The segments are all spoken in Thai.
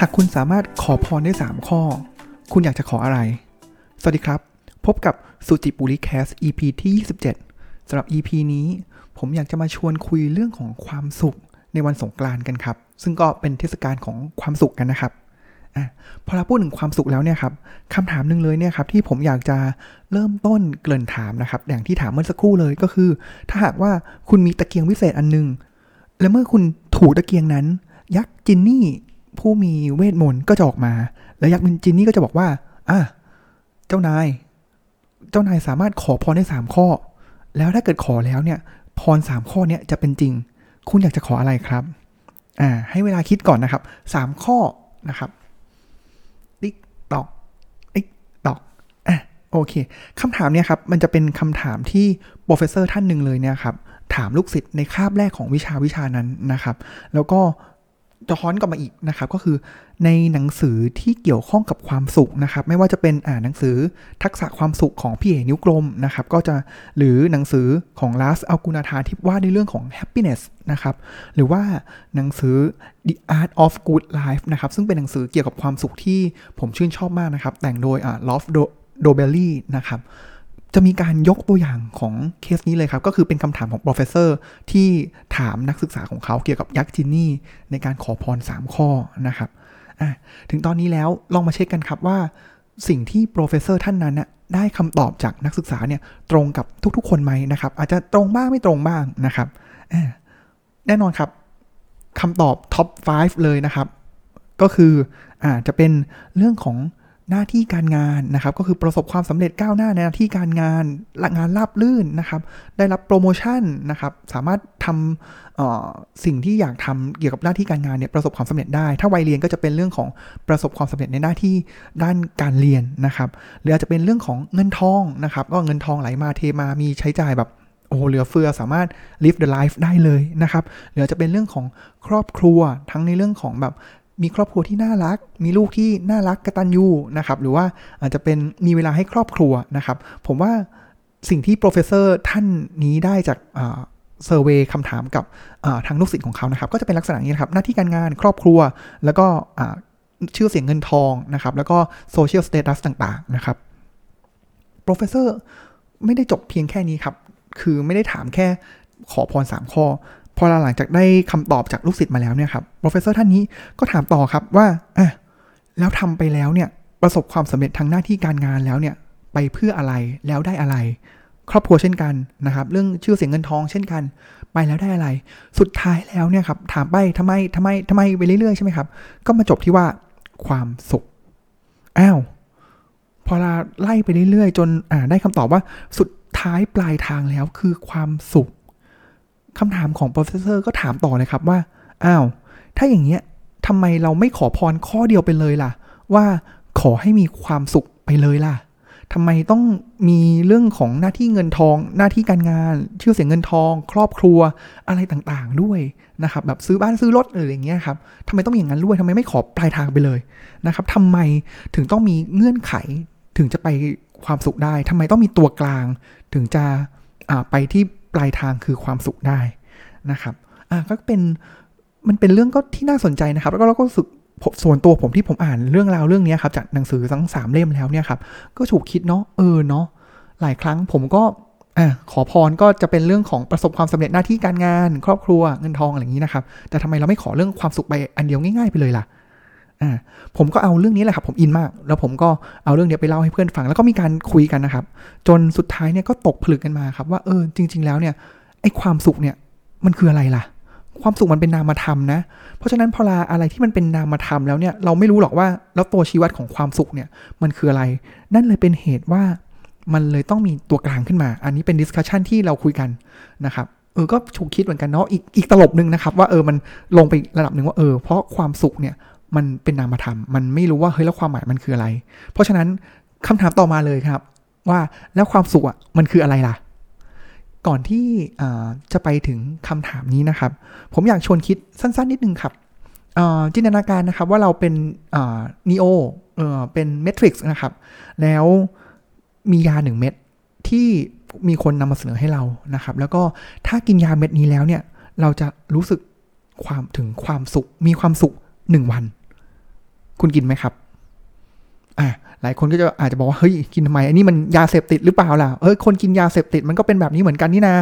หากคุณสามารถขอพรได้ 3 ข้อ คุณอยากจะขออะไร สวัสดีครับ พบกับสุจิปุริแคส EP ที่ 27สำหรับ EP นี้ ผมอยากจะมาชวนคุยเรื่องของความสุขในวันสงกรานต์กันครับ ซึ่งก็เป็นเทศกาลของความสุขกันนะครับอพอเราพูดถึงความสุขแล้วเนี่ยครับคำถามหนึ่งเลยเนี่ยครับที่ผมอยากจะเริ่มต้นเกริ่นถามนะครับ อย่างที่ถามเมื่อสักครู่เลยก็คือ ถ้าหากว่าคุณมีตะเกียงวิเศษอันหนึง และเมื่อคุณถูตะเกียงนั้น ยักษ์จินนี่ ผู้มีเวทมนต์ก็จะออกมา แล้วยักษ์จินนี่ก็จะบอกว่าอะเจ้านาย เจ้านายสามารถขอพรได้สามข้อ แล้วถ้าเกิดขอแล้วเนี่ย พรสามข้อเนี่ยจะเป็นจริง คุณอยากจะขออะไรครับ อ่า ให้เวลาคิดก่อนนะครับสามข้อนะครับติ๊กตอกติ๊กตอกอะโอเคคำถามเนี่ยครับ มันจะเป็นคำถามที่โปรเฟสเซอร์ท่านหนึ่งเลยเนี่ยครับถามลูกศิษย์ในคาบแรกของวิชาวิชานั้นนะครับ แล้วก็ ย้อนกลับมาอีกนะครับก็คือในหนังสือที่เกี่ยวข้องกับความสุขนะครับ ไม่ว่าจะเป็นอ่านหนังสือทักษะความสุขของพี่เอกนิ้วกลมนะครับ ก็จะหรือหนังสือของลาสอัลกุนาธาที่ว่าในเรื่องของ happiness นะครับ หรือว่าหนังสือ The Art of Good Life นะครับ ซึ่งเป็นหนังสือเกี่ยวกับความสุขที่ผมชื่นชอบมากนะครับ แต่งโดยอ่าลอฟโดเบลลี่นะครับ จะมีการยกตัวอย่างของเคสนี้เลยครับ ก็คือเป็นคำถามของ professor ที่ถามนักศึกษาของเขาเกี่ยวกับยักษ์จินนี่ ในการขอพร 3 ข้อนะครับถึงตอนนี้แล้วลองมาเช็คกันครับว่า สิ่งที่ professor ท่านนั้นน่ะได้คำตอบจากนักศึกษาเนี่ยตรงกับทุกๆ คนไหมนะครับ อาจจะตรงบ้างไม่ตรงบ้างนะครับแน่นอนครับคำตอบ top 5เลยนะครับ ก็คืออาจะเป็นเรื่องของ หน้าที่การงานนะครับ ก็คือประสบความสำเร็จก้าวหน้าในหน้าที่การงานหลังานราบลื่นนะครับ ได้รับโปรโมชั่นนะครับ สามารถทำสิ่งที่อยากทำเกี่ยวกับหน้าที่การงานเนี่ยประสบความสำเร็จได้ ถ้าวัยเรียนก็จะเป็นเรื่องของประสบความสำเร็จในหน้าที่ด้านการเรียนนะครับ หรืออาจจะเป็นเรื่องของเงินทองนะครับ ก็เงินทองไหลมาเทมามีใช้จ่ายแบบโอ้โหเหลือเฟือสามารถ live the life ได้เลยนะครับหรืออาจจะเป็นเรื่องของครอบครัวทั้งในเรื่องของแบบ มีครอบครัวที่น่ารัก มีลูกที่น่ารักกระตัญญูนะครับหรือว่าอาจจะเป็นมีเวลาให้ครอบครัวนะครับ ผมว่าสิ่งที่ professor ท่านนี้ได้จาก survey คำถามกับทางลูกศิษย์ของเขานะครับ ก็จะเป็นลักษณะนี้นะครับ หน้าที่การงานครอบครัว แล้วก็ชื่อเสียงเงินทองนะครับ แล้วก็ social status ต่างๆนะครับ professor ไม่ได้จบเพียงแค่นี้ครับ คือไม่ได้ถามแค่ขอพร 3 ข้อ พอหลังจากได้คำตอบจากลูกศิษย์มาแล้วเนี่ยครับ professor ท่านนี้ก็ถามต่อครับว่าอะแล้วทำไปแล้วเนี่ยประสบความสำเร็จทางหน้าที่การงานแล้วเนี่ยไปเพื่ออะไรแล้วได้อะไร ครอบครัวเช่นกันนะครับเรื่องชื่อเสียงเงินทองเช่นกัน ไปแล้วได้อะไร สุดท้ายแล้วเนี่ยครับถามไปทำไมทำไมทำไมไปเรื่อยๆใช่ไหมครับก็มาจบที่ว่าความสุขอ้าวพอเราไล่ไปเรื่อยๆ จนอ่าได้คำตอบว่าสุดท้ายปลายทางแล้วคือความสุข คำถามของ professor ก็ถามต่อเลยครับว่า อ้าว ถ้าอย่างเงี้ยทำไมเราไม่ขอพรข้อเดียวไปเลยล่ะ ว่าขอให้มีความสุขไปเลยล่ะทำไมต้องมีเรื่องของหน้าที่เงินทอง หน้าที่การงาน ชื่อเสียงเงินทอง ครอบครัวอะไรต่างๆด้วยนะครับ แบบซื้อบ้านซื้อรถอะไรอย่างเงี้ยครับทำไมต้องอย่างนั้นด้วยทำไมไม่ขอปลายทางไปเลยนะครับทำไมถึงต้องมีเงื่อนไขถึงจะไปความสุขได้ทำไมต้องมีตัวกลาง ถึงจะไปที่ ปลายทางคือความสุขได้นะครับอะก็เป็นมันเป็นเรื่องก็ที่น่าสนใจนะครับ แล้วก็เราก็รู้สึกส่วนตัวผมที่ผมอ่านเรื่องราวเรื่องนี้ครับจากหนังสือทั้งสามเล่มแล้วเนี่ยครับก็ถูกคิดเนาะเออเนาะหลายครั้งผมก็อะขอพรก็จะเป็นเรื่องของประสบความสำเร็จหน้าที่การงาน ครอบครัวเงินทองอะไรอย่างนี้นะครับ แต่ทำไมเราไม่ขอเรื่องความสุขไปอันเดียวง่ายๆไปเลยล่ะ อ่าผมก็เอาเรื่องนี้แหละครับ ผมอินมาก แล้วผมก็เอาเรื่องนี้ไปเล่าให้เพื่อนฟัง แล้วก็มีการคุยกันนะครับ จนสุดท้ายเนี่ยก็ตกผลึกกันมาครับ ว่าเออจริง ๆ แล้วเนี่ยไอ้ความสุขเนี่ยมันคืออะไรล่ะ ความสุขมันเป็นนามธรรมนะ เพราะฉะนั้นพอเวลาอะไรที่มันเป็นนามธรรมแล้วเนี่ยเราไม่รู้หรอกว่าแล้วตัวชี้วัดของความสุขเนี่ยมันคืออะไร นั่นเลยเป็นเหตุว่ามันเลยต้องมีตัวกลางขึ้นมา อันนี้เป็น discussion ที่เราคุยกันนะครับเออก็ถูกคิดเหมือนกันเนาะอีกอีกตลบหนึ่งนะครับ ว่าเออมันลงไประดับหนึ่งว่าเออเพราะความสุขเนี่ย มันเป็นนามธรรม มันไม่รู้ว่าเฮ้ยแล้วความหมายมันคืออะไร เพราะฉะนั้นคำถามต่อมาเลยครับ ว่าแล้วความสุขอะมันคืออะไรล่ะ ก่อนที่จะไปถึงคำถามนี้นะครับ ผมอยากชวนคิดสั้น ๆ นิดนึงครับจินตนาการนะครับว่าเราเป็นนีโอเป็นเมทริกซ์นะครับ แล้วมียาหนึ่งเม็ดที่มีคนนำมาเสนอให้เรานะครับ แล้วก็ถ้ากินยาเม็ดนี้แล้วเนี่ย เราจะรู้สึกความถึงความสุข มีความสุขหนึ่งวัน คุณกินไหมครับอะหลายคนก็จะอาจจะบอกว่าเฮ้ยกินทำไมอันนี้มันยาเสพติดหรือเปล่าล่ะเอ้ยคนกินยาเสพติดมันก็เป็นแบบนี้เหมือนกันนี่นะ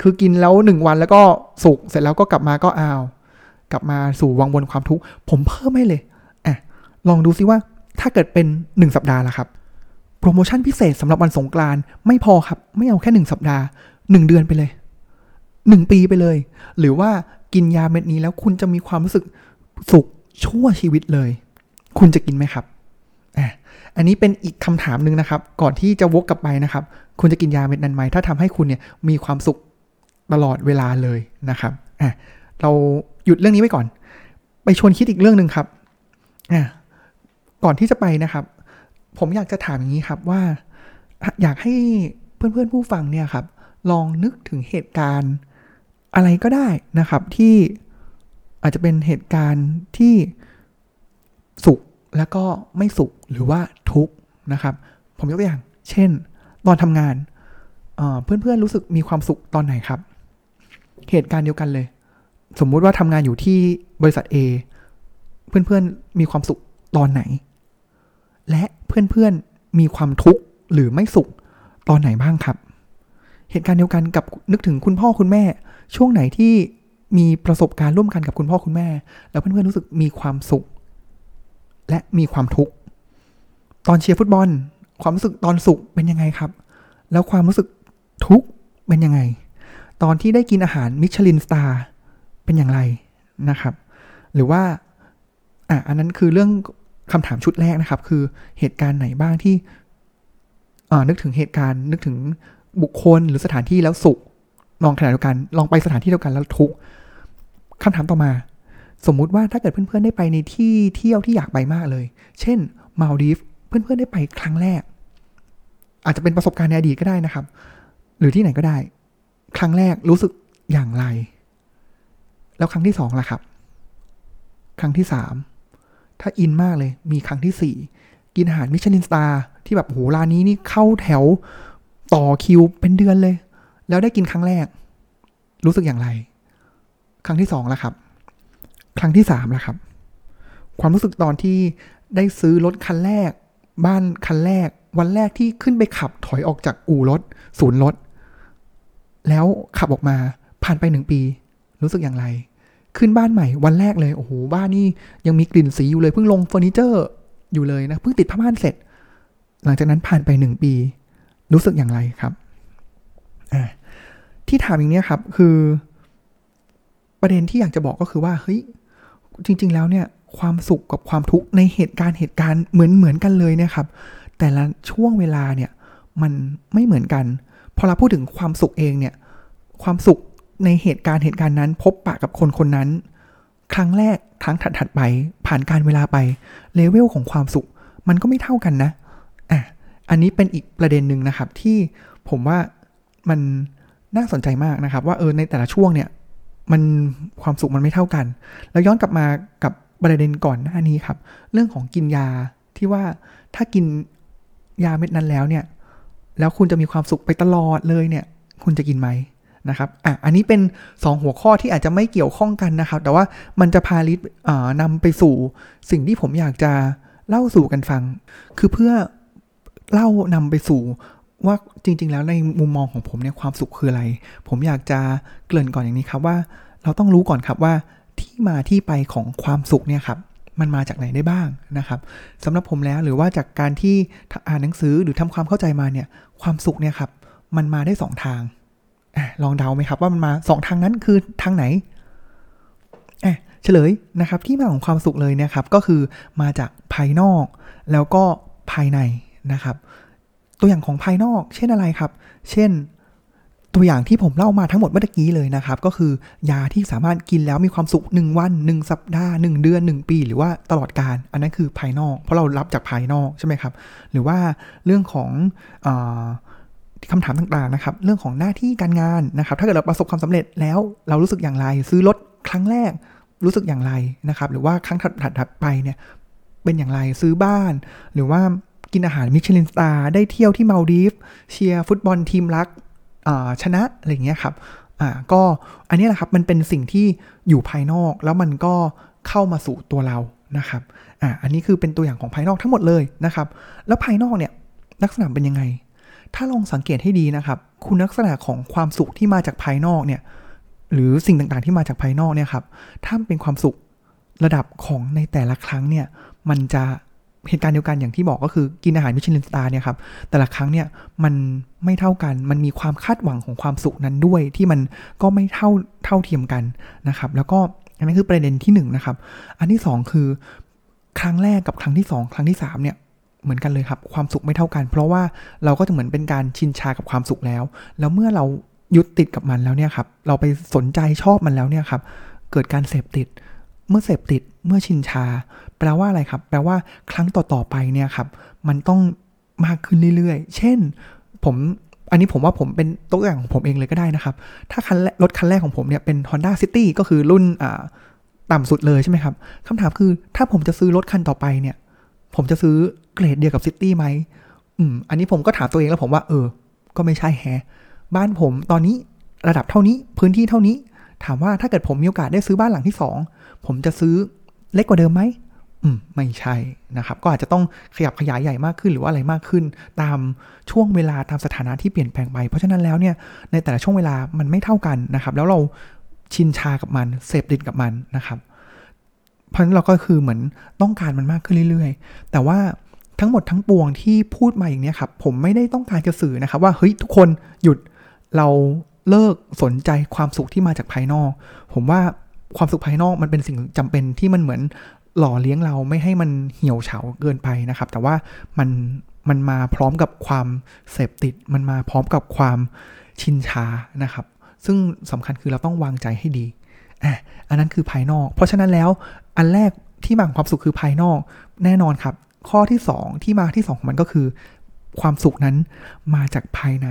คือกินแล้วหนึ่งวันแล้วก็สุกเสร็จแล้วก็กลับมาก็อ้าว กลับมาสู่วังวนความทุกข์ผมเพิ่มให้เลยอะลองดูซิว่าถ้าเกิดเป็นหนึ่งสัปดาห์ละครับ โปรโมชั่นพิเศษสำหรับวันสงกรานต์ไม่พอครับ ไม่เอาแค่หนึ่งสัปดาห์หนึ่งเดือนไปเลยหนึ่งปีไปเลย หรือว่ากินยาเม็ดนี้แล้วคุณจะมีความรู้สึกสุขชั่วชีวิตเลย คุณจะกินไหมครับอะอันนี้เป็นอีกคำถามหนึ่งนะครับ ก่อนที่จะวกกลับไปนะครับ คุณจะกินยาเม็ดนั้นไหมถ้าทำให้คุณเนี่ยมีความสุขตลอดเวลาเลยนะครับอะเราหยุดเรื่องนี้ไว้ก่อน ไปชวนคิดอีกเรื่องหนึ่งครับอะก่อนที่จะไปนะครับ ผมอยากจะถามอย่างนี้ครับว่า อยากให้เพื่อนๆผู้ฟังเนี่ยครับ ลองนึกถึงเหตุการณ์อะไรก็ได้นะครับ ที่อาจจะเป็นเหตุการณ์ที่ สุขแล้วก็ไม่สุขหรือว่าทุกข์นะครับ ผมยกตัวอย่าง เช่น ตอนทำงานเพื่อนๆรู้สึกมีความสุขตอนไหนครับ เหตุการณ์เดียวกันเลย สมมุติว่าทำงานอยู่ที่บริษัท A เพื่อนๆมีความสุขตอนไหน และเพื่อนๆมีความทุกข์หรือไม่สุขตอนไหนบ้างครับ เหตุการณ์เดียวกันกับนึกถึงคุณพ่อคุณแม่ ช่วงไหนที่มีประสบการณ์ร่วมกันกับคุณพ่อคุณแม่ แล้วเพื่อนๆรู้สึกมีความสุข และมีความทุกข์ ตอนเชียร์ฟุตบอล ความรู้สึกตอนสุขเป็นยังไงครับ แล้วความรู้สึกทุกข์เป็นยังไง ตอนที่ได้กินอาหารมิชลินสตาร์เป็นอย่างไรนะครับ หรือว่าอะอันนั้นคือเรื่องคำถามชุดแรกนะครับ คือเหตุการณ์ไหนบ้างที่นึกถึงเหตุการณ์นึกถึงบุคคลหรือสถานที่แล้วสุขลองขณะเดียวกัน ลองไปสถานที่เดียวกันแล้วทุกคำถามต่อมา สมมุติว่าถ้าเกิดเพื่อนๆได้ไปในที่เที่ยวที่อยากไปมากเลย เช่นมาลดีฟเพื่อนๆได้ไปครั้งแรก อาจจะเป็นประสบการณ์ในอดีตก็ได้นะครับ หรือที่ไหนก็ได้ ครั้งแรกรู้สึกอย่างไร แล้วครั้งที่สองล่ะครับ ครั้งที่สามถ้าอินมากเลยมีครั้งที่สี่กินอาหารมิชลินสตาร์ที่แบบโหร้านนี้นี่เข้าแถวต่อคิวเป็นเดือนเลย แล้วได้กินครั้งแรก รู้สึกอย่างไร ครั้งที่สองล้วครับ ครั้งที่สามแล้วครับ ความรู้สึกตอนที่ได้ซื้อรถคันแรก บ้านคันแรก วันแรกที่ขึ้นไปขับถอยออกจากอู่รถ ศูนย์รถ แล้วขับออกมาผ่านไปหนึ่งปี รู้สึกอย่างไร ขึ้นบ้านใหม่วันแรกเลยโอ้โหบ้านนี่ยังมีกลิ่นสีอยู่เลยเพิ่งลงเฟอร์นิเจอร์อยู่เลยนะเพิ่งติดผ้าม่านเสร็จ หลังจากนั้นผ่านไปหนึ่งปี รู้สึกอย่างไรครับที่ถามอย่างนี้ครับคือ ประเด็นที่อยากจะบอกก็คือว่าเฮ้ย จริง ๆ แล้วเนี่ยความสุขกับความทุกข์ในเหตุการณ์เหตุการณ์เหมือนเหมือนกันเลยนะครับ แต่ละช่วงเวลาเนี่ยมันไม่เหมือนกัน พอเราพูดถึงความสุขเองเนี่ยความสุขในเหตุการณ์เหตุการณ์นั้น พบปะกับคนคนนั้น ครั้งแรกครั้งถัดๆไป ผ่านการเวลาไปเลเวลของความสุข มันก็ไม่เท่ากันนะอะอันนี้เป็นอีกประเด็นหนึ่งนะครับที่ผมว่ามันน่าสนใจมากนะครับ ว่าเออในแต่ละช่วงเนี่ย มันความสุขมันไม่เท่ากัน แล้วย้อนกลับมากับประเด็นก่อนหน้านี้ครับ เรื่องของกินยาที่ว่าถ้ากินยาเม็ดนั้นแล้วเนี่ย แล้วคุณจะมีความสุขไปตลอดเลยเนี่ย คุณจะกินไหมนะครับอะอันนี้เป็น 2 หัวข้อที่อาจจะไม่เกี่ยวข้องกันนะครับ แต่ว่ามันจะพาลิศนำไปสู่สิ่งที่ผมอยากจะเล่าสู่กันฟัง คือเพื่อเล่านำไปสู่ ว่าจริง ๆ แล้วในมุมมองของผมเนี่ยความสุขคืออะไร ผมอยากจะเกริ่นก่อนอย่างนี้ครับว่า เราต้องรู้ก่อนครับว่าที่มาที่ไปของความสุขเนี่ยครับมันมาจากไหนได้บ้างนะครับสำหรับผมแล้วหรือว่าจากการที่อ่านหนังสือหรือทำความเข้าใจมาเนี่ยความสุขเนี่ยครับมันมาได้สองทางอลองเดาไหมครับว่ามันมาสองทางนั้นคือทางไหนเฉลยนะครับที่มาของความสุขเลยเนะครับก็คือมาจากภายนอกแล้วก็ภายในนะครับ ตัวอย่างของภายนอก เช่นอะไรครับ เช่นตัวอย่างที่ผมเล่ามาทั้งหมดเมื่อกี้เลยนะครับ ก็คือยาที่สามารถกินแล้วมีความสุข 1 วัน 1 สัปดาห์ 1 เดือน 1 ปี หรือว่าตลอดการ อันนั้นคือภายนอก เพราะเรารับจากภายนอกใช่ไหมครับ หรือว่าเรื่องของอคำถามต่างๆนะครับ เรื่องของหน้าที่การงานนะครับ ถ้าเกิดเราประสบความสำเร็จแล้วเรารู้สึกอย่างไร ซื้อรถครั้งแรกรู้สึกอย่างไรนะครับ หรือว่าครั้งถัดๆไปเนี่ยเป็นอย่างไรซื้อบ้าน หรือว่า กินอาหารมิชลินสตาร์ได้เที่ยวที่มาลดีฟเชียร์ฟุตบอลทีมรักชนะอะไรเงี้ยครับอ่าก็อันนี้แหละครับมันเป็นสิ่งที่อยู่ภายนอกแล้วมันก็เข้ามาสู่ตัวเรานะครับอะอันนี้คือเป็นตัวอย่างของภายนอกทั้งหมดเลยนะครับ แล้วภายนอกเนี่ยลักษณะเป็นยังไง ถ้าลองสังเกตให้ดีนะครับ คุณลักษณะของความสุขที่มาจากภายนอกเนี่ยหรือสิ่งต่างๆที่มาจากภายนอกเนี่ยครับถ้าเป็นความสุขระดับของในแต่ละครั้งเนี่ยมันจะ เหตุการณ์เดียวกันอย่างที่บอกก็คือกินอาหารมิชลินสตาร์เนี่ยครับแต่ละครั้งเนี่ยมันไม่เท่ากัน มันมีความคาดหวังของความสุขนั้นด้วยที่มันก็ไม่เท่าเท่าเทียมกันนะครับแล้วก็อันนี้คือประเด็นที่1นนะครับอันที่ 2 คือ ครั้งแรกกับครั้งที่ 2 ครั้งที่3เนี่ยเหมือนกันเลยครับความสุขไม่เท่ากัน เพราะว่าเราก็จะเหมือนเป็นการชินชากับความสุขแล้ว แล้วเมื่อเรายึดติดกับมันแล้วเนี่ยครับเราไปสนใจชอบมันแล้วเนี่ยครับเกิดการเสพติด เมื่อเสพติดเมื่อชินชา แปลว่าอะไรครับ แปลว่าครั้งต่อๆไปเนี่ยครับ มันต้องมากขึ้นเรื่อยๆ เช่น ผมอันนี้ผมว่าผมเป็นตัวอย่างของผมเองเลยก็ได้นะครับ ถ้าคันรถคันแรกของผมเนี่ยเป็น Honda City ก็คือรุ่นต่ำสุดเลยใช่ไหมครับคำถามคือถ้าผมจะซื้อรถคันต่อไปเนี่ย ผมจะซื้อเกรดเดียวกับซิตี้ไหมอืม อันนี้ผมก็ถามตัวเองแล้วผมว่า เออ ก็ไม่ใช่แฮะ บ้านผมตอนนี้ระดับเท่านี้พื้นที่เท่านี้ ถามว่าถ้าเกิดผมมีโอกาสได้ซื้อบ้านหลังที่สองผมจะซื้อเล็กกว่าเดิมไหมอืมไม่ใช่นะครับ ก็อาจจะต้องขยับขยายใหญ่มากขึ้นหรือว่าอะไรมากขึ้น ตามช่วงเวลาตามสถานะที่เปลี่ยนแปลงไป เพราะฉะนั้นแล้วเนี่ยในแต่ละช่วงเวลามันไม่เท่ากันนะครับ แล้วเราชินชากับมันเสพติดกับมันนะครับเพราะฉะนั้นเราก็คือเหมือนต้องการมันมากขึ้นเรื่อย ๆ แต่ว่าทั้งหมดทั้งปวงที่พูดมาอย่างนี้ครับ ผมไม่ได้ต้องการจะสื่อนะครับ ว่าเฮ้ยทุกคนหยุดเรา เลิกสนใจความสุขที่มาจากภายนอก ผมว่าความสุขภายนอกมันเป็นสิ่งจำเป็นที่มันเหมือนหล่อเลี้ยงเราไม่ให้มันเหี่ยวเฉาเกินไปนะครับ แต่ว่ามันมันมาพร้อมกับความเสพติด มันมาพร้อมกับความชินชานะครับ ซึ่งสำคัญคือเราต้องวางใจให้ดีอะอันนั้นคือภายนอก เพราะฉะนั้นแล้วอันแรกที่มาของความสุขคือภายนอกแน่นอนครับ ข้อที่ 2 ที่มาที่ 2 ของมันก็คือ ความสุขนั้นมาจากภายใน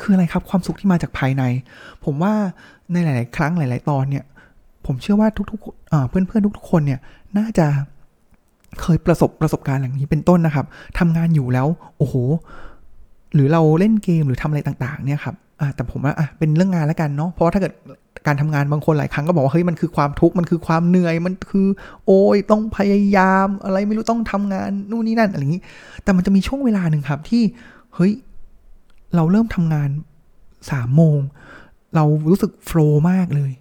คืออะไรครับความสุขที่มาจากภายใน ผมว่าในหลาย ๆ ครั้งหลาย ๆ ตอนเนี่ย ผมเชื่อว่าทุกๆเพื่อน ๆ ทุก ๆ คนเนี่ยน่าจะเคยประสบประสบการณ์อย่างนี้เป็นต้นนะครับทำงานอยู่แล้ว โอ้โห หรือเราเล่นเกมหรือทำอะไรต่าง ๆ เนี่ยครับแต่ผมว่าเป็นเรื่องงานแล้วกันเนาะเพราะว่าถ้าเกิดการทำงานบางคนหลายครั้งก็บอกว่าเฮ้ยมันคือความทุกข์มันคือความเหนื่อยมันคือ โอ้ยต้องพยายามอะไรไม่รู้ต้องทำงานนู่นนี่นั่นอะไรอย่างนี้ แต่มันจะมีช่วงเวลาหนึ่งครับที่เฮ้ย เราเริ่มทำงานสามโมง เรารู้สึกโฟล์มากเลย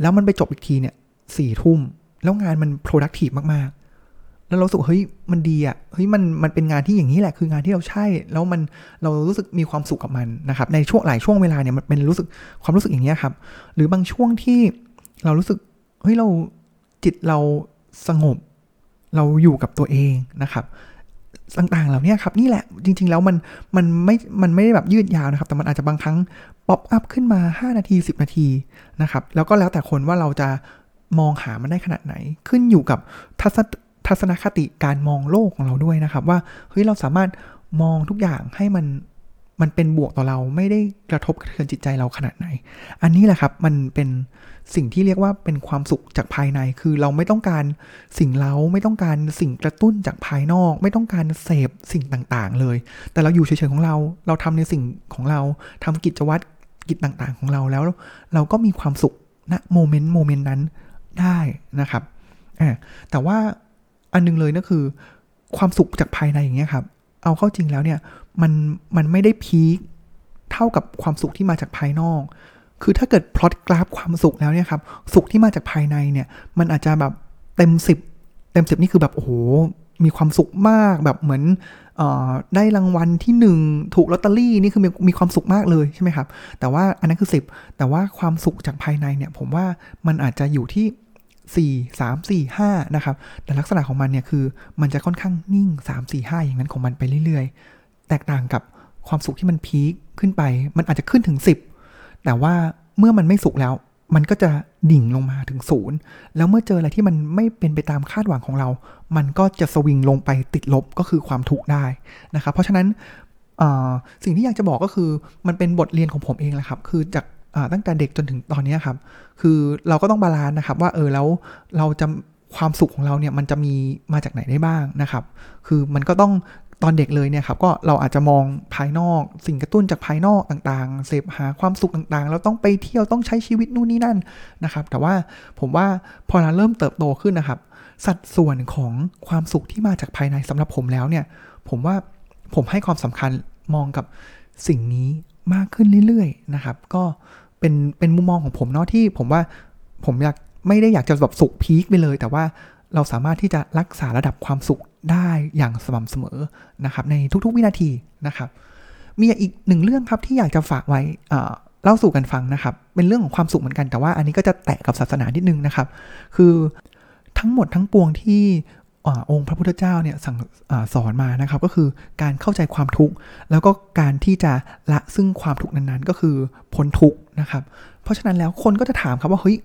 แล้วมันไปจบอีกทีเนี่ยสี่ทุ่ม แล้วงานมัน productive มากๆ แล้วเราสึกเฮ้ยมันดีอะ่ะเฮ้ยมันมันเป็นงานที่อย่างนี้แหละคืองานที่เราใช่ แล้วมันเรารู้สึกมีความสุขกับมันนะครับ ในช่วงหลายช่วงเวลาเนี่ยมันเป็นรู้สึกความรู้สึกอย่างนี้ครับ หรือบางช่วงที่เรารู้สึกเฮ้ยเราจิตเราสงบ เราอยู่กับตัวเองนะครับ ต่างๆ เหล่านี้ครับนี่แหละจริง ๆ แล้วมันมันไม่มันไม่ได้แบบยืดยาวนะครับ แต่มันอาจจะบางครั้งป๊อปอัพขึ้นมา 5 นาที 10 นาทีนะครับ แล้วก็แล้วแต่คนว่าเราจะมองหามันได้ขนาดไหน ขึ้นอยู่กับทัศทัศนคติการมองโลกของเราด้วยนะครับ ว่าเฮ้ยเราสามารถมองทุกอย่างให้มัน มันเป็นบวกต่อเราไม่ได้กระทบกระเทือนจิตใจเราขนาดไหน อันนี้แหละครับมันเป็นสิ่งที่เรียกว่าเป็นความสุขจากภายใน คือเราไม่ต้องการสิ่งเล้าไม่ต้องการสิ่งกระตุ้นจากภายนอก ไม่ต้องการเสพสิ่งต่างๆ เลย แต่เราอยู่เฉยๆของเรา เราทำในสิ่งของเราทำกิจวัตรกิจต่างๆ ของเราแล้ว เราก็มีความสุขณโมเมนต์โมเมนต์นั้นได้นะครับแต่ว่าอันนึงเลยก็คือ ความสุขจากภายในอย่างเงี้ยครับ เอาเข้าจริงแล้วเนี่ย มันมันไม่ได้พีคเท่ากับความสุขที่มาจากภายนอก คือถ้าเกิดพลอตกราฟความสุขแล้วเนี่ยครับ สุขที่มาจากภายในเนี่ย มันอาจจะแบบเต็มสิบเต็มสิบนี่คือแบบโอ้โหมีความสุขมากแบบเหมือนออได้รางวัลที่หนึ่งถูกลอตเตอรี่นี่คือมีมีความสุขมากเลยใช่ไหมครับ แต่ว่าอันนั้นคือสิบแต่ว่าความสุขจากภายในเนี่ย ผมว่ามันอาจจะอยู่ที่สี่สามสี่ห้านะครับ แต่ลักษณะของมันเนี่ยคือมันจะค่อนข้างนิ่งสามสี่ห้าอย่างนั้นของมันไปเรื่อยๆ แตกต่างกับความสุขที่มันพีคขึ้นไป มันอาจจะขึ้นถึงสิบแต่ว่าเมื่อมันไม่สุกแล้ว มันก็จะดิ่งลงมาถึงศูนย์แล้วเมื่อเจออะไรที่มันไม่เป็นไปตามคาดหวังของเรา มันก็จะสวิงลงไปติดลบก็คือความทุกข์ได้นะครับ เพราะฉะนั้นสิ่งที่อยากจะบอกก็คือมันเป็นบทเรียนของผมเองแหละครับ คือจากตั้งแต่เด็กจนถึงตอนนี้ครับ คือเราก็ต้อง balance นะครับว่าเออแล้วเราจะความสุขของเราเนี่ยมันจะมีมาจากไหนได้บ้างนะครับ คือมันก็ต้อง ตอนเด็กเลยเนี่ยครับก็เราอาจจะมองภายนอก สิ่งกระตุ้นจากภายนอกต่างๆ เสพหาความสุขต่างๆเราต้องไปเที่ยวต้องใช้ชีวิตนู่นนี่นั่นนะครับ แต่ว่าผมว่าพอเราเริ่มเติบโตขึ้นนะครับ สัดส่วนของความสุขที่มาจากภายในสำหรับผมแล้วเนี่ย ผมว่าผมให้ความสำคัญมองกับสิ่งนี้มากขึ้นเรื่อยๆนะครับ ก็เป็นเป็นมุมมองของผมเนาะที่ผมว่าผมอยากไม่ได้อยากจะแบบสุขพีคไปเลย แต่ว่า เราสามารถที่จะรักษาระดับความสุขได้อย่างสม่ำเสมอนะครับ ในทุกๆวินาทีนะครับ มีอีกหนึ่งเรื่องครับที่อยากจะฝากไว้เล่าสู่กันฟังนะครับ เป็นเรื่องของความสุขเหมือนกันแต่ว่าอันนี้ก็จะแตะกับศาสนานิดนึงนะครับ คือทั้งหมดทั้งปวงที่องค์พระพุทธเจ้าเนี่ยสั่งอสอนมานะครับ ก็คือการเข้าใจความทุกข์ แล้วก็การที่จะละซึ่งความทุกข์นั้นๆ ก็คือพ้นทุกข์นะครับ เพราะฉะนั้นแล้วคนก็จะถามครับว่าเฮ้ย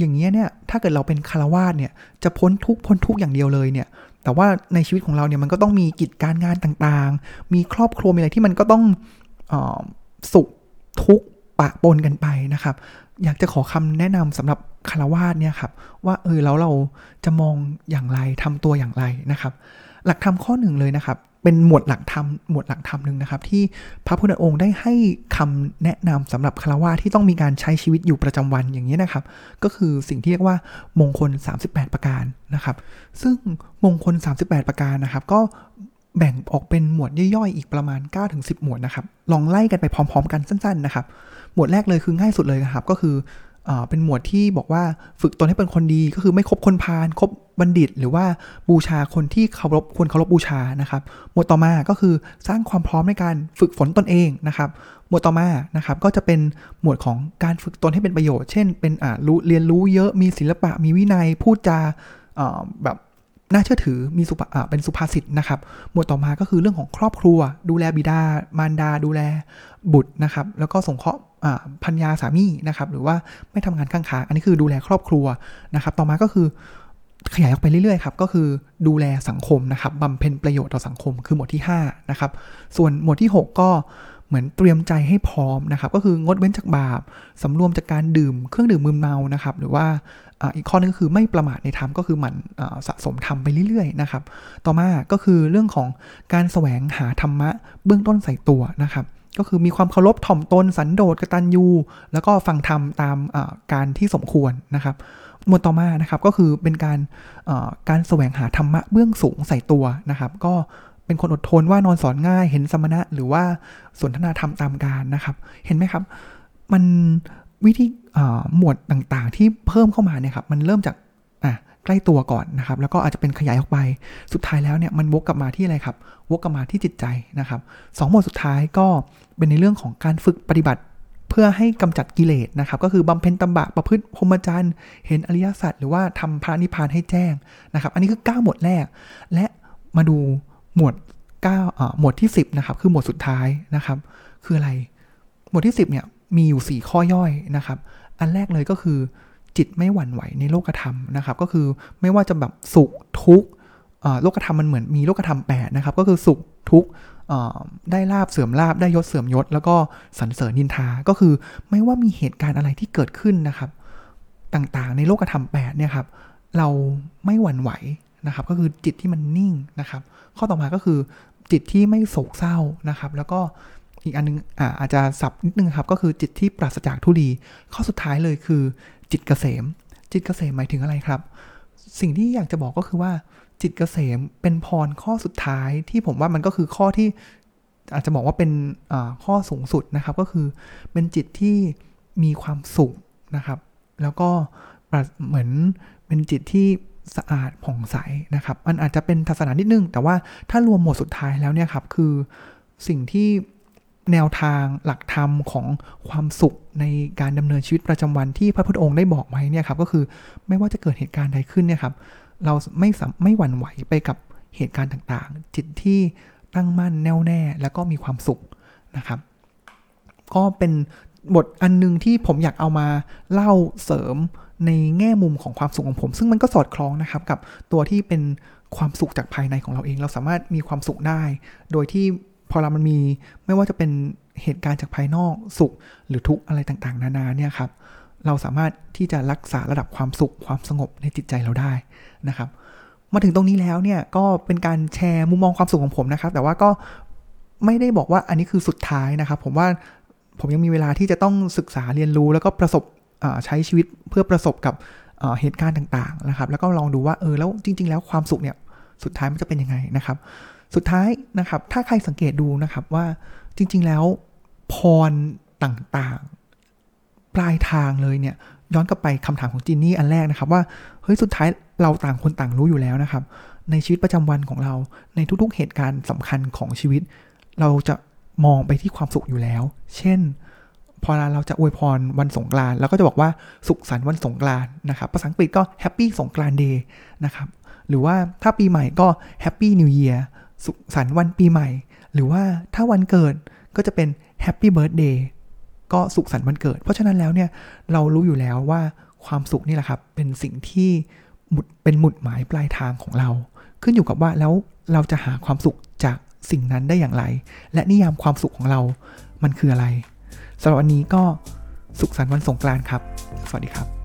อย่างนี้ยเนี่ยถ้าเกิดเราเป็นคารวาสเนี่ยจะพ้นทุกพ้นทุกอย่างเดียวเลยเนี่ยแต่ว่าในชีวิตของเราเนี่ยมันก็ต้องมีกิจการงานต่างๆ มีครอบครัวมีอะไรที่มันก็ต้องอสุขทุกปะปนกันไปนะครับ อยากจะขอคำแนะนำสำหรับคารวาสเนี่ยครับว่าเออแล้วเราจะมองอย่างไรทำตัวอย่างไรนะครับ หลักธรรมข้อหนึ่งเลยนะครับ เป็นหมวดหลักธรรมหมวดหลักธรรมหนึ่งนะครับ ที่พระพุทธองค์ได้ให้คำแนะนำสำหรับคารวะที่ต้องมีการใช้ชีวิตอยู่ประจำวันอย่างนี้นะครับ ก็คือสิ่งที่เรียกว่ามงคล 38 ประการนะครับ ซึ่งมงคล 38 ประการนะครับ ก็แบ่งออกเป็นหมวดย่อยๆ อีกประมาณ 9-10 หมวดนะครับ ลองไล่กันไปพร้อม ๆ กันสั้น ๆ นะครับ หมวดแรกเลยคือง่ายสุดเลยนะครับ ก็คือ เป็นหมวดที่บอกว่าฝึกตนให้เป็นคนดีก็คือไม่คบคนพาลคบบัณฑิต หรือว่าบูชาคนที่เคารพควรเคารพบูชานะครับ หมวดต่อมาก็คือสร้างความพร้อมในการฝึกฝนตนเองนะครับ หมวดต่อมานะครับก็จะเป็นหมวดของการฝึกตนให้เป็นประโยชน์ เช่น เป็นอ่ารู้เรียนรู้เยอะมีศิลปะ มีวินัยพูดจาแบบน่าเชื่อถือมีสุภาเป็นสุภาษิตนะครับ หมวดต่อมาก็คือเรื่องของครอบครัว ดูแลบิดามารดา ดูแลบุตรนะครับ แล้วก็สงเคราะห์ พัญญาสามีนะครับ หรือว่าไม่ทำงานข้างคาอันนี้คือดูแลครอบครัวนะครับ ต่อมาก็คือขยายออกไปเรื่อยๆครับ ก็คือดูแลสังคมนะครับบำเพ็ญประโยชน์ต่อสังคมคือหมวดที่ 5 นะครับ ส่วนหมวดที่ 6 ก็เหมือนเตรียมใจให้พร้อมนะครับ ก็คืองดเว้นจากบาปสำรวมจากการดื่มเครื่องดื่มมึนเมานะครับ หรือว่าอีกข้อนึงก็คือไม่ประมาทในธรรมก็คือหมั่นสะสมธรรมไปเรื่อยๆนะครับ ต่อมาก็คือเรื่องของการแสวงหาธรรมะเบื้องต้นใส่ตัวนะครับ ก็คือมีความเคารพถ่อมตนสันโดษกตัญญูแล้วก็ฟังธรรมตามการที่สมควรนะครับ หมวดต่อมานะครับก็คือเป็นการการแสวงหาธรรมะเบื้องสูงใส่ตัวนะครับ ก็เป็นคนอดทนว่านอนสอนง่าย เห็นสมณะหรือว่าสนทนาธรรมตามการนะครับ เห็นไหมครับ มันวิธีหมวดต่างๆที่เพิ่มเข้ามาเนี่ยครับมันเริ่มจากอะ ใกล้ตัวก่อนนะครับ แล้วก็อาจจะเป็นขยายออกไป สุดท้ายแล้วเนี่ยมันวกกลับมาที่อะไรครับ วกกลับมาที่จิตใจนะครับสองหมวดสุดท้ายก็เป็นในเรื่องของการฝึกปฏิบัติเพื่อให้กำจัดกิเลสนะครับ ก็คือบำเพ็ญตบะประพฤติพรหมจรรย์ เห็นอริยสัจหรือว่าทำพระนิพพานให้แจ้งนะครับ อันนี้คือ 9 หมวดแรก และมาดูหมวด9หมวดที่ 10นะครับ คือหมวดสุดท้ายนะครับ คืออะไร หมวดที่ 10เนี่ยมีอยู่ 4 ข้อย่อยนะครับ อันแรกเลยก็คือ จิตไม่หวั่นไหวในโลกธรรมนะครับ ก็คือไม่ว่าจะแบบสุขทุกข์โลกธรรมมันเหมือนมีโลกธรรมแปดนะครับ ก็คือสุขทุกข์ได้ลาบเสื่อมลาบได้ยศเสื่อมยศ แล้วก็สรรเสริญนินทา ก็คือไม่ว่ามีเหตุการณ์อะไรที่เกิดขึ้นนะครับ ต่างๆ ในโลกธรรมแปดเนี่ยครับ เราไม่หวั่นไหวนะครับ ก็คือจิตที่มันนิ่งนะครับ ข้อต่อมาก็คือจิตที่ไม่โศกเศร้านะครับ แล้วก็อีกอันนึงอ่าอาจจะสับนิดนึงครับ ก็คือจิตที่ปราศจากทุลี ข้อสุดท้ายเลยคือ จิตเกษม จิตเกษมหมายถึงอะไรครับ สิ่งที่อยากจะบอกก็คือว่า จิตเกษมเป็นพรข้อสุดท้ายที่ผมว่ามันก็คือข้อที่อาจจะบอกว่าเป็นข้อสูงสุดนะครับ ก็คือเป็นจิตที่มีความสุขนะครับ แล้วก็เหมือนเป็นจิตที่สะอาดผ่องใสนะครับ มันอาจจะเป็นทัศนานิดนึง แต่ว่าถ้ารวมหมดสุดท้ายแล้วเนี่ยครับ คือสิ่งที่ แนวทางหลักธรรมของความสุขในการดำเนินชีวิตประจำวันที่พระพุทธองค์ได้บอกไว้เนี่ยครับก็คือไม่ว่าจะเกิดเหตุการณ์ใดขึ้นเนี่ยครับเราไม่ไม่หวั่นไหวไปกับเหตุการณ์ต่างๆ จิตที่ตั้งมั่นแน่วแน่แล้วก็มีความสุขนะครับ ก็เป็นบทอันนึงที่ผมอยากเอามาเล่าเสริมในแง่มุมของความสุขของผม ซึ่งมันก็สอดคล้องนะครับกับตัวที่เป็นความสุขจากภายในของเราเอง เราสามารถมีความสุขได้ โดยที่ พอเรามันมีไม่ว่าจะเป็นเหตุการณ์จากภายนอกสุข หรือทุกข์อะไรต่างๆ นานาเนี่ยครับเราสามารถที่จะรักษาระดับความสุขความสงบในจิตใจเราได้นะครับ มาถึงตรงนี้แล้วเนี่ยก็เป็นการแชร์มุมมองความสุขของผมนะครับ แต่ว่าก็ไม่ได้บอกว่าอันนี้คือสุดท้ายนะครับ ผมว่าผมยังมีเวลาที่จะต้องศึกษาเรียนรู้ แล้วก็ประสบใช้ชีวิตเพื่อประสบกับเอ่อเหตุการณ์ต่างๆนะครับ แล้วก็ลองดูว่าเออแล้วจริง ๆ แล้วความสุขเนี่ยสุดท้ายมันจะเป็นยังไงนะครับ สุดท้ายนะครับ ถ้าใครสังเกตดูนะครับว่าจริง ๆ แล้วพรต่างๆ ปลายทางเลยเนี่ยย้อนกลับไปคำถามของจินนี่อันแรกนะครับ ว่าเฮ้ยสุดท้ายเราต่างคนต่างรู้อยู่แล้วนะครับ ในชีวิตประจำวันของเราในทุกๆเหตุการณ์สำคัญของชีวิต เราจะมองไปที่ความสุขอยู่แล้ว เช่น พอเราจะอวยพรวันสงกรานต์เราก็จะบอกว่าสุขสันต์วันสงกรานต์นะครับภาษาอังกฤษก็ Happy สงกรานต์เดย์นะครับหรือว่าถ้าปีใหม่ก็ Happy New Year สุขสันต์วันปีใหม่ หรือว่าถ้าวันเกิดก็จะเป็น Happy Birthday ก็สุขสันต์วันเกิด เพราะฉะนั้นแล้วเนี่ยเรารู้อยู่แล้วว่าความสุขนี่แหละครับ เป็นสิ่งที่มุดเป็นหมุดหมายปลายทางของเรา ขึ้นอยู่กับว่าแล้วเราจะหาความสุขจากสิ่งนั้นได้อย่างไร และนิยามความสุขของเรา มันคืออะไรสำหรับวันนี้ก็สุขสันต์วันสงกรานต์ครับ สวัสดีครับ